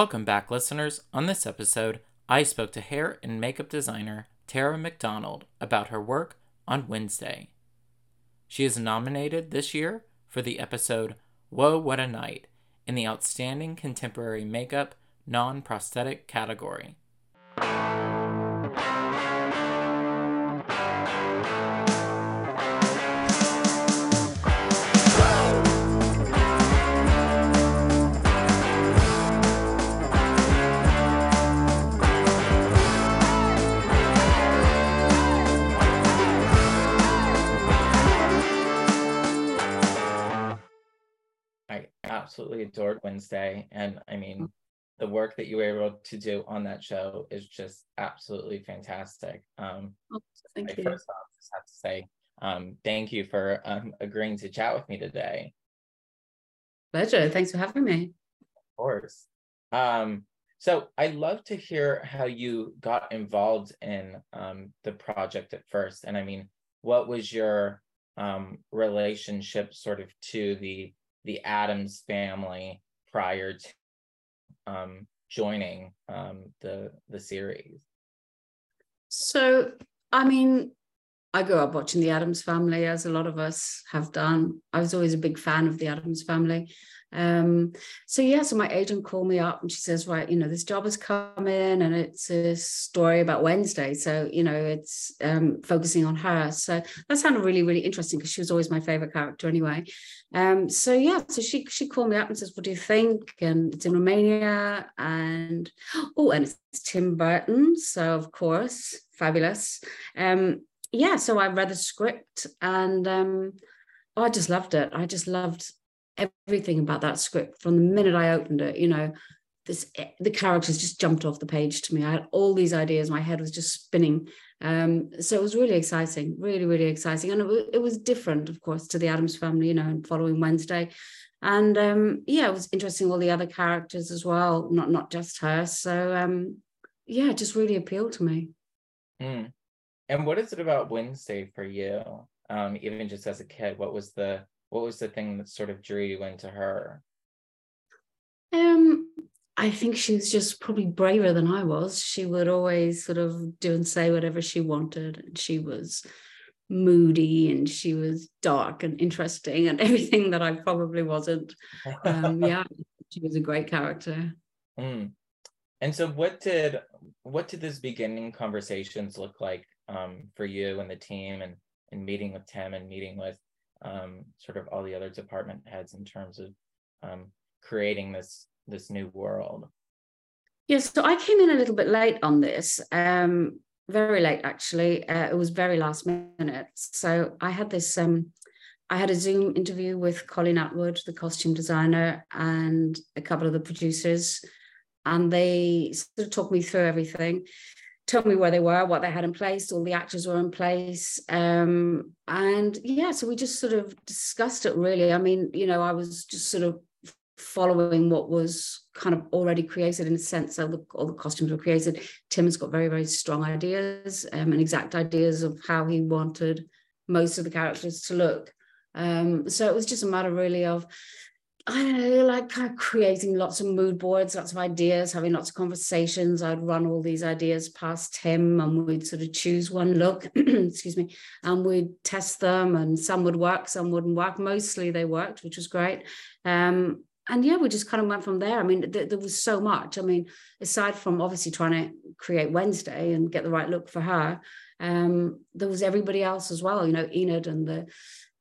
Welcome back, listeners. On this episode, I spoke to hair and makeup designer Tara McDonald about her work on Wednesday. She is nominated this year for the episode Woe, What a Night in the Outstanding Contemporary Makeup Non Prosthetic category. Adored Wednesday. And I mean, the work that you were able to do on that show is just absolutely fantastic. Um, Oh, thank I you. first off just have to say um, thank you for um, agreeing to chat with me today. Pleasure. Thanks for having me. Of course. Um, so I'd love to hear how you got involved in um, the project at first. And I mean, what was your um, relationship sort of to the the Addams family prior to um, joining um, the the series? So, I mean, I grew up watching the Addams family, as a lot of us have done. I was always a big fan of the Addams family. Um, so yeah, so my agent called me up and she says, right, you know, this job has come in and it's a story about Wednesday. So, you know, it's um, focusing on her. So that sounded really, really interesting because she was always my favorite character anyway. Um, so yeah, so she she called me up and says, what do you think? And it's in Romania and oh, and it's Tim Burton. So of course, fabulous. Um, yeah, so I read the script and um, oh, I just loved it. I just loved everything about that script from the minute I opened it. You know, this the characters just jumped off the page to me. I had all these ideas. My head was just spinning. Um, so it was really exciting, really, really exciting, and it, it was different, of course, to the Addams family. You know, and following Wednesday, and um, yeah, it was interesting all the other characters as well, not not just her. So um, yeah, it just really appealed to me. Mm. And what is it about Wednesday for you? Um, even just as a kid, what was the what was the thing that sort of drew you into her? Um, I think she was just probably braver than I was. She would always sort of do and say whatever she wanted. And she was moody and she was dark and interesting and everything that I probably wasn't. Um, yeah, she was a great character. Mm. And so what did what did those beginning conversations look like um, for you and the team and and meeting with Tim and meeting with um, sort of all the other department heads in terms of um, creating this this new world? Yes, so I came in a little bit late on this, um, very late actually. Uh, it was very last minute. So I had this, um, I had a Zoom interview with Colleen Atwood, the costume designer, and a couple of the producers, and they sort of talked me through everything, told me where they were, what they had in place, all the actors were in place, um, and yeah, so we just sort of discussed it. Really, I mean, you know, I was just sort of following what was kind of already created in a sense. So the, all the costumes were created. Tim has got very, very strong ideas um, and exact ideas of how he wanted most of the characters to look. Um, so it was just a matter really of, I don't know, like kind of creating lots of mood boards, lots of ideas, having lots of conversations. I'd run all these ideas past him and we'd sort of choose one look, excuse me, and we'd test them and some would work, some wouldn't work. Mostly they worked, which was great. Um, and yeah, we just kind of went from there. I mean, th- there was so much. I mean, aside from obviously trying to create Wednesday and get the right look for her, um, there was everybody else as well. You know, Enid and the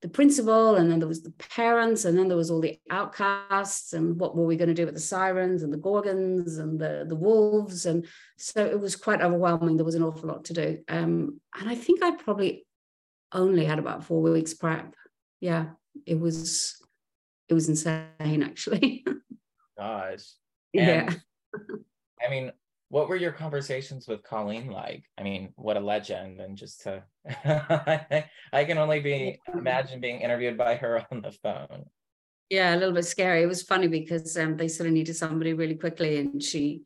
the principal, and then there was the parents, and then there was all the outcasts, and what were we going to do with the sirens and the gorgons and the the wolves, and so it was quite overwhelming. There was an awful lot to do, um, and I think I probably only had about four weeks prep. Yeah, it was it was insane actually. Gosh. yeah. I mean, what were your conversations with Colleen like? I mean, what a legend, and just to I can only be imagine being interviewed by her on the phone. Yeah, a little bit scary. It was funny because um, they sort of needed somebody really quickly, and she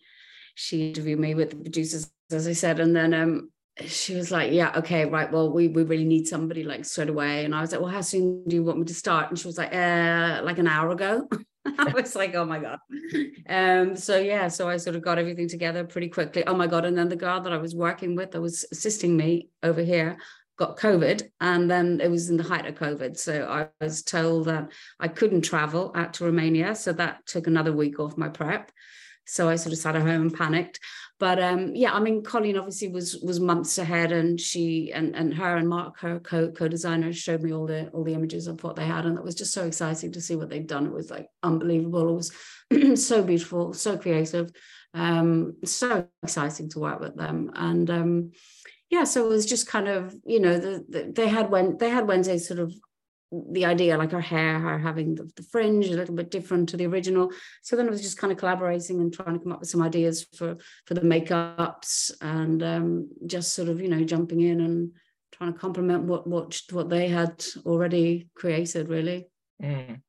she interviewed me with the producers, as I said, and then um, she was like, "Yeah, okay, right. Well, we we really need somebody like straight away." And I was like, "Well, how soon do you want me to start?" And she was like, "Uh, like an hour ago." I was like, oh my God. Um, so yeah, so I sort of got everything together pretty quickly. Oh my God. And then the girl that I was working with that was assisting me over here got COVID. And then it was in the height of COVID. So I was told that I couldn't travel out to Romania. So that took another week off my prep. So I sort of sat at home and panicked. But um, yeah, I mean, Colleen obviously was was months ahead, and she and and her and Mark, her co co designer, showed me all the all the images of what they had, and it was just so exciting to see what they'd done. It was like unbelievable. It was so beautiful, so creative, um, so exciting to work with them, and um, yeah, so it was just kind of you know the, the, they had when they had Wednesday sort of the idea, like her hair, her having the, the, fringe a little bit different to the original. So then it was just kind of collaborating and trying to come up with some ideas for for the makeups and um, just sort of you know jumping in and trying to complement what what what they had already created, really. Mm.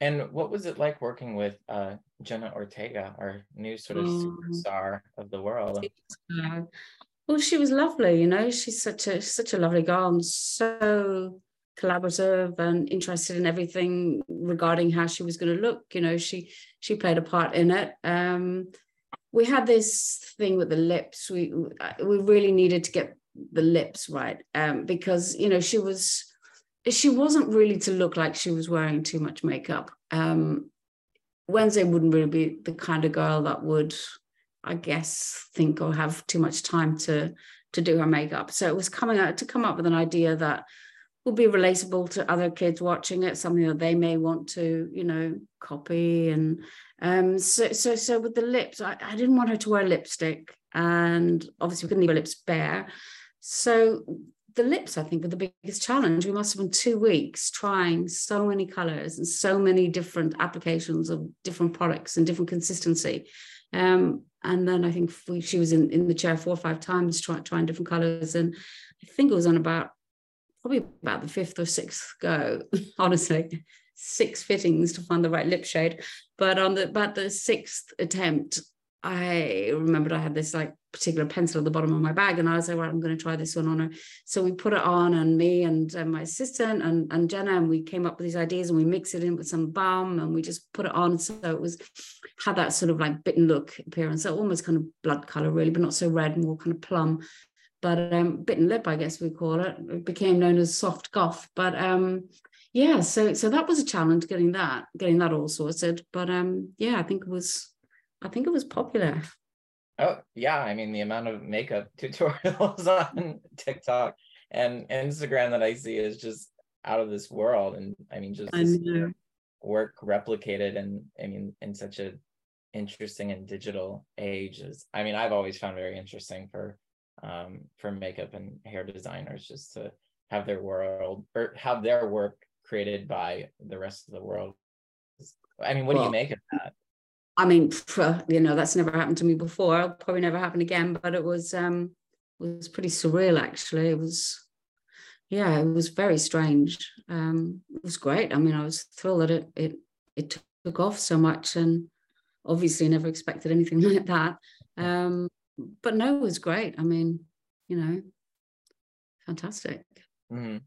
And what was it like working with uh, Jenna Ortega, our new sort of oh. superstar of the world? Well, she was lovely, you know. She's such a such a lovely girl and so collaborative and interested in everything regarding how she was going to look you know she she played a part in it. Um we had this thing with the lips. We we really needed to get the lips right um because you know she was she wasn't really to look like she was wearing too much makeup. Um wednesday wouldn't really be the kind of girl that would i guess think or have too much time to to do her makeup. So it was coming out to come up with an idea that will be relatable to other kids watching it, something that they may want to, you know, copy. And um, so, so, so with the lips, I, I didn't want her to wear lipstick, and obviously we couldn't leave her lips bare. So the lips, I think, were the biggest challenge. We must have been two weeks trying so many colors and so many different applications of different products and different consistency. Um, and then I think we, she was in, in the chair four or five times try, trying different colors. And I think it was on about probably about the fifth or sixth go, honestly, six fittings to find the right lip shade. But on the about the sixth attempt, I remembered I had this like particular pencil at the bottom of my bag, and I was like, "Right, I'm going to try this one on her." So we put it on, and me and, and my assistant and, and Jenna, and we came up with these ideas, and we mixed it in with some balm, and we just put it on. So it was had that sort of like bitten look appearance, so almost kind of blood color, really, but not so red, more kind of plum but um, bitten lip, I guess we call it. It became known as soft goth. But um, yeah, so so that was a challenge getting that getting that all sorted. But um, yeah, I think it was I think it was popular. Oh yeah, I mean the amount of makeup tutorials on TikTok and Instagram that I see is just out of this world, and I mean just I work replicated and I mean in such a interesting and digital age is I mean I've always found very interesting for um, for makeup and hair designers just to have their world or have their work created by the rest of the world. I mean, what well, do you make of that? I mean, you know, that's never happened to me before. It'll probably never happen again, but it was um it was pretty surreal actually. It was yeah, it was very strange. Um, it was great. I mean, I was thrilled that it it it took off so much and obviously never expected anything like that. Um, but no, it was great. I mean, you know, fantastic. Mm-hmm.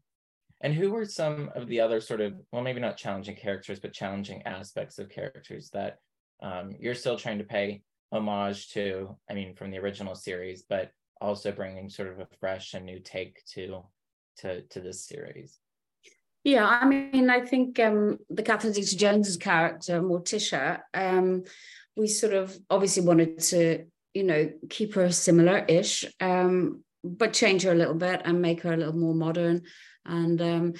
And who were some of the other sort of, well, maybe not challenging characters, but challenging aspects of characters that um, you're still trying to pay homage to? I mean, from the original series, but also bringing sort of a fresh and new take to to to this series. Yeah, I mean, I think um, the Catherine Zeta Jones's character, Morticia, um, we sort of obviously wanted to you know, keep her similar-ish, um, but change her a little bit and make her a little more modern. And um,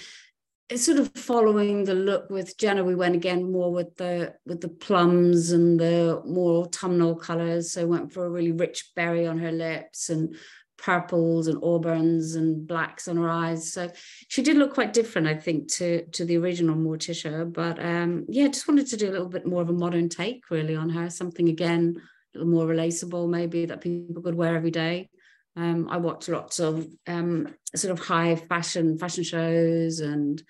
it's sort of following the look with Jenna. We went again more with the with the plums and the more autumnal colors. So went for a really rich berry on her lips and purples and auburns and blacks on her eyes. So she did look quite different, I think, to to the original Morticia. But um, yeah, just wanted to do a little bit more of a modern take, really, on her. Something again more relatable maybe that people could wear every day. Um, I watched lots of um, sort of high fashion fashion shows and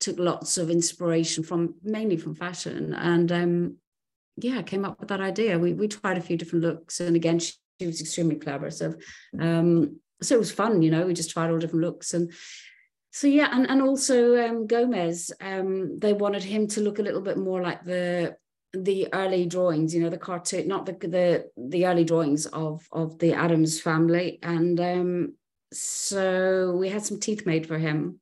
took lots of inspiration from mainly from fashion. And um, yeah came up with that idea. We, we tried a few different looks and again she, she was extremely collaborative, so um, so it was fun you know we just tried all different looks and so yeah, and and also um, Gomez, um, they wanted him to look a little bit more like the the early drawings, you know, the cartoon, not the the the early drawings of of the Addams family, and um, so we had some teeth made for him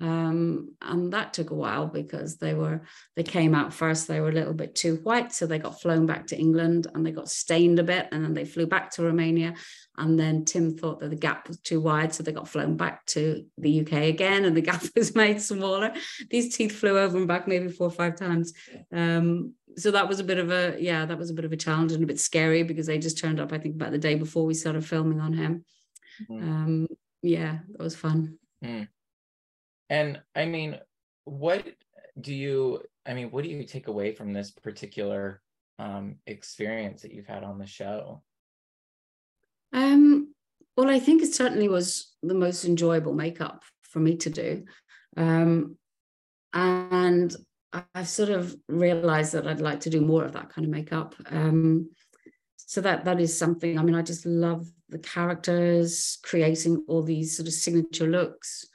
um, and that took a while because they were they came out first they were a little bit too white so they got flown back to england and they got stained a bit and then they flew back to romania. And then tim thought that the gap was too wide so they got flown back to the uk again and the gap was made smaller. These teeth flew over and back maybe four or five times. Um, so that was a bit of a yeah that was a bit of a challenge and a bit scary because they just turned up i think about the day before we started filming on him. Mm. um, yeah that was fun. Mm. And I mean, what do you, I mean, what do you take away from this particular um, experience that you've had on the show? Um, well, I think it certainly was the most enjoyable makeup for me to do. Um, and I've sort of realized that I'd like to do more of that kind of makeup. Um, so that that is something. I mean, I just love the characters, creating all these sort of signature looks.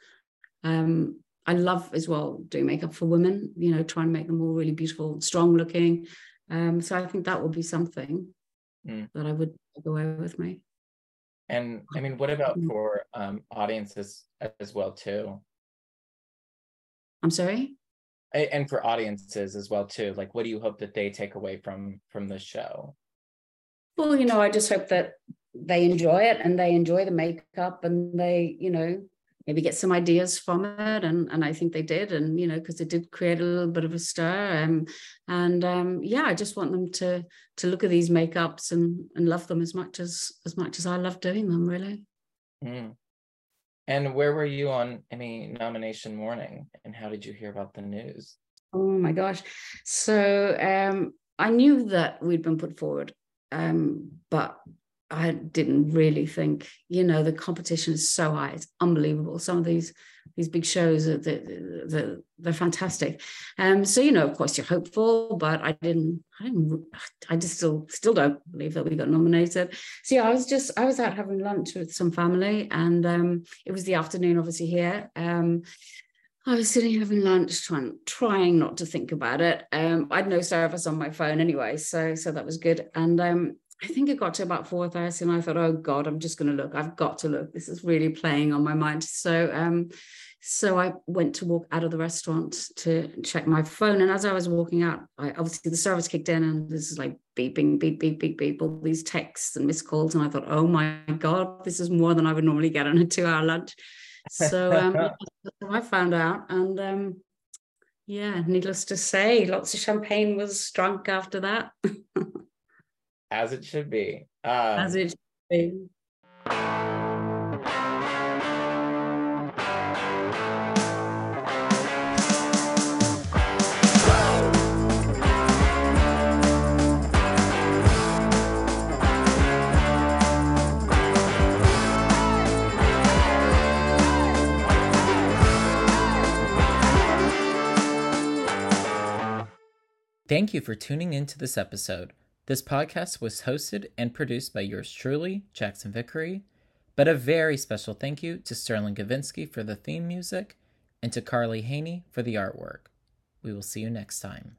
Um, I love as well doing makeup for women, you know, trying to make them all really beautiful, strong looking. Um, so I think that would be something mm. that I would take away with me. And I mean, what about mm. for um, audiences as well too? I'm sorry. And for audiences as well too. Like, what do you hope that they take away from from the show? Well, you know, I just hope that they enjoy it and they enjoy the makeup and they, you know, maybe get some ideas from it and and I think they did and you know because it did create a little bit of a stir um, and um, yeah I just want them to to look at these makeups and and love them as much as as much as I love doing them really. Mm. and where were you on Emmy nomination morning and how did you hear about the news? Oh my gosh. So um, I knew that we'd been put forward um, but I didn't really think, you know, the competition is so high. It's unbelievable. Some of these these big shows are the, the, they're fantastic. Um, so you know, of course, you're hopeful, but I didn't, I didn't, I just still still don't believe that we got nominated. So yeah, I was just I was out having lunch with some family, and um, it was the afternoon, obviously here. Um, I was sitting having lunch, trying trying not to think about it. Um, I'd no service on my phone anyway, so so that was good. And um, I think it got to about 4.30 and I thought, oh God, I'm just going to look. I've got to look. This is really playing on my mind. So um, so I went to walk out of the restaurant to check my phone. And as I was walking out, I, obviously the service kicked in and this is like beeping, beep, beep, beep, beep, all these texts and missed calls. And I thought, oh my God, this is more than I would normally get on a two hour lunch. So um, I found out. And um, yeah, needless to say, lots of champagne was drunk after that. As it should be. Um, As it should be. Thank you for tuning into this episode. This podcast was hosted and produced by yours truly, Jackson Vickery. But a very special thank you to Sterling Gavinsky for the theme music and to Carly Haney for the artwork. We will see you next time.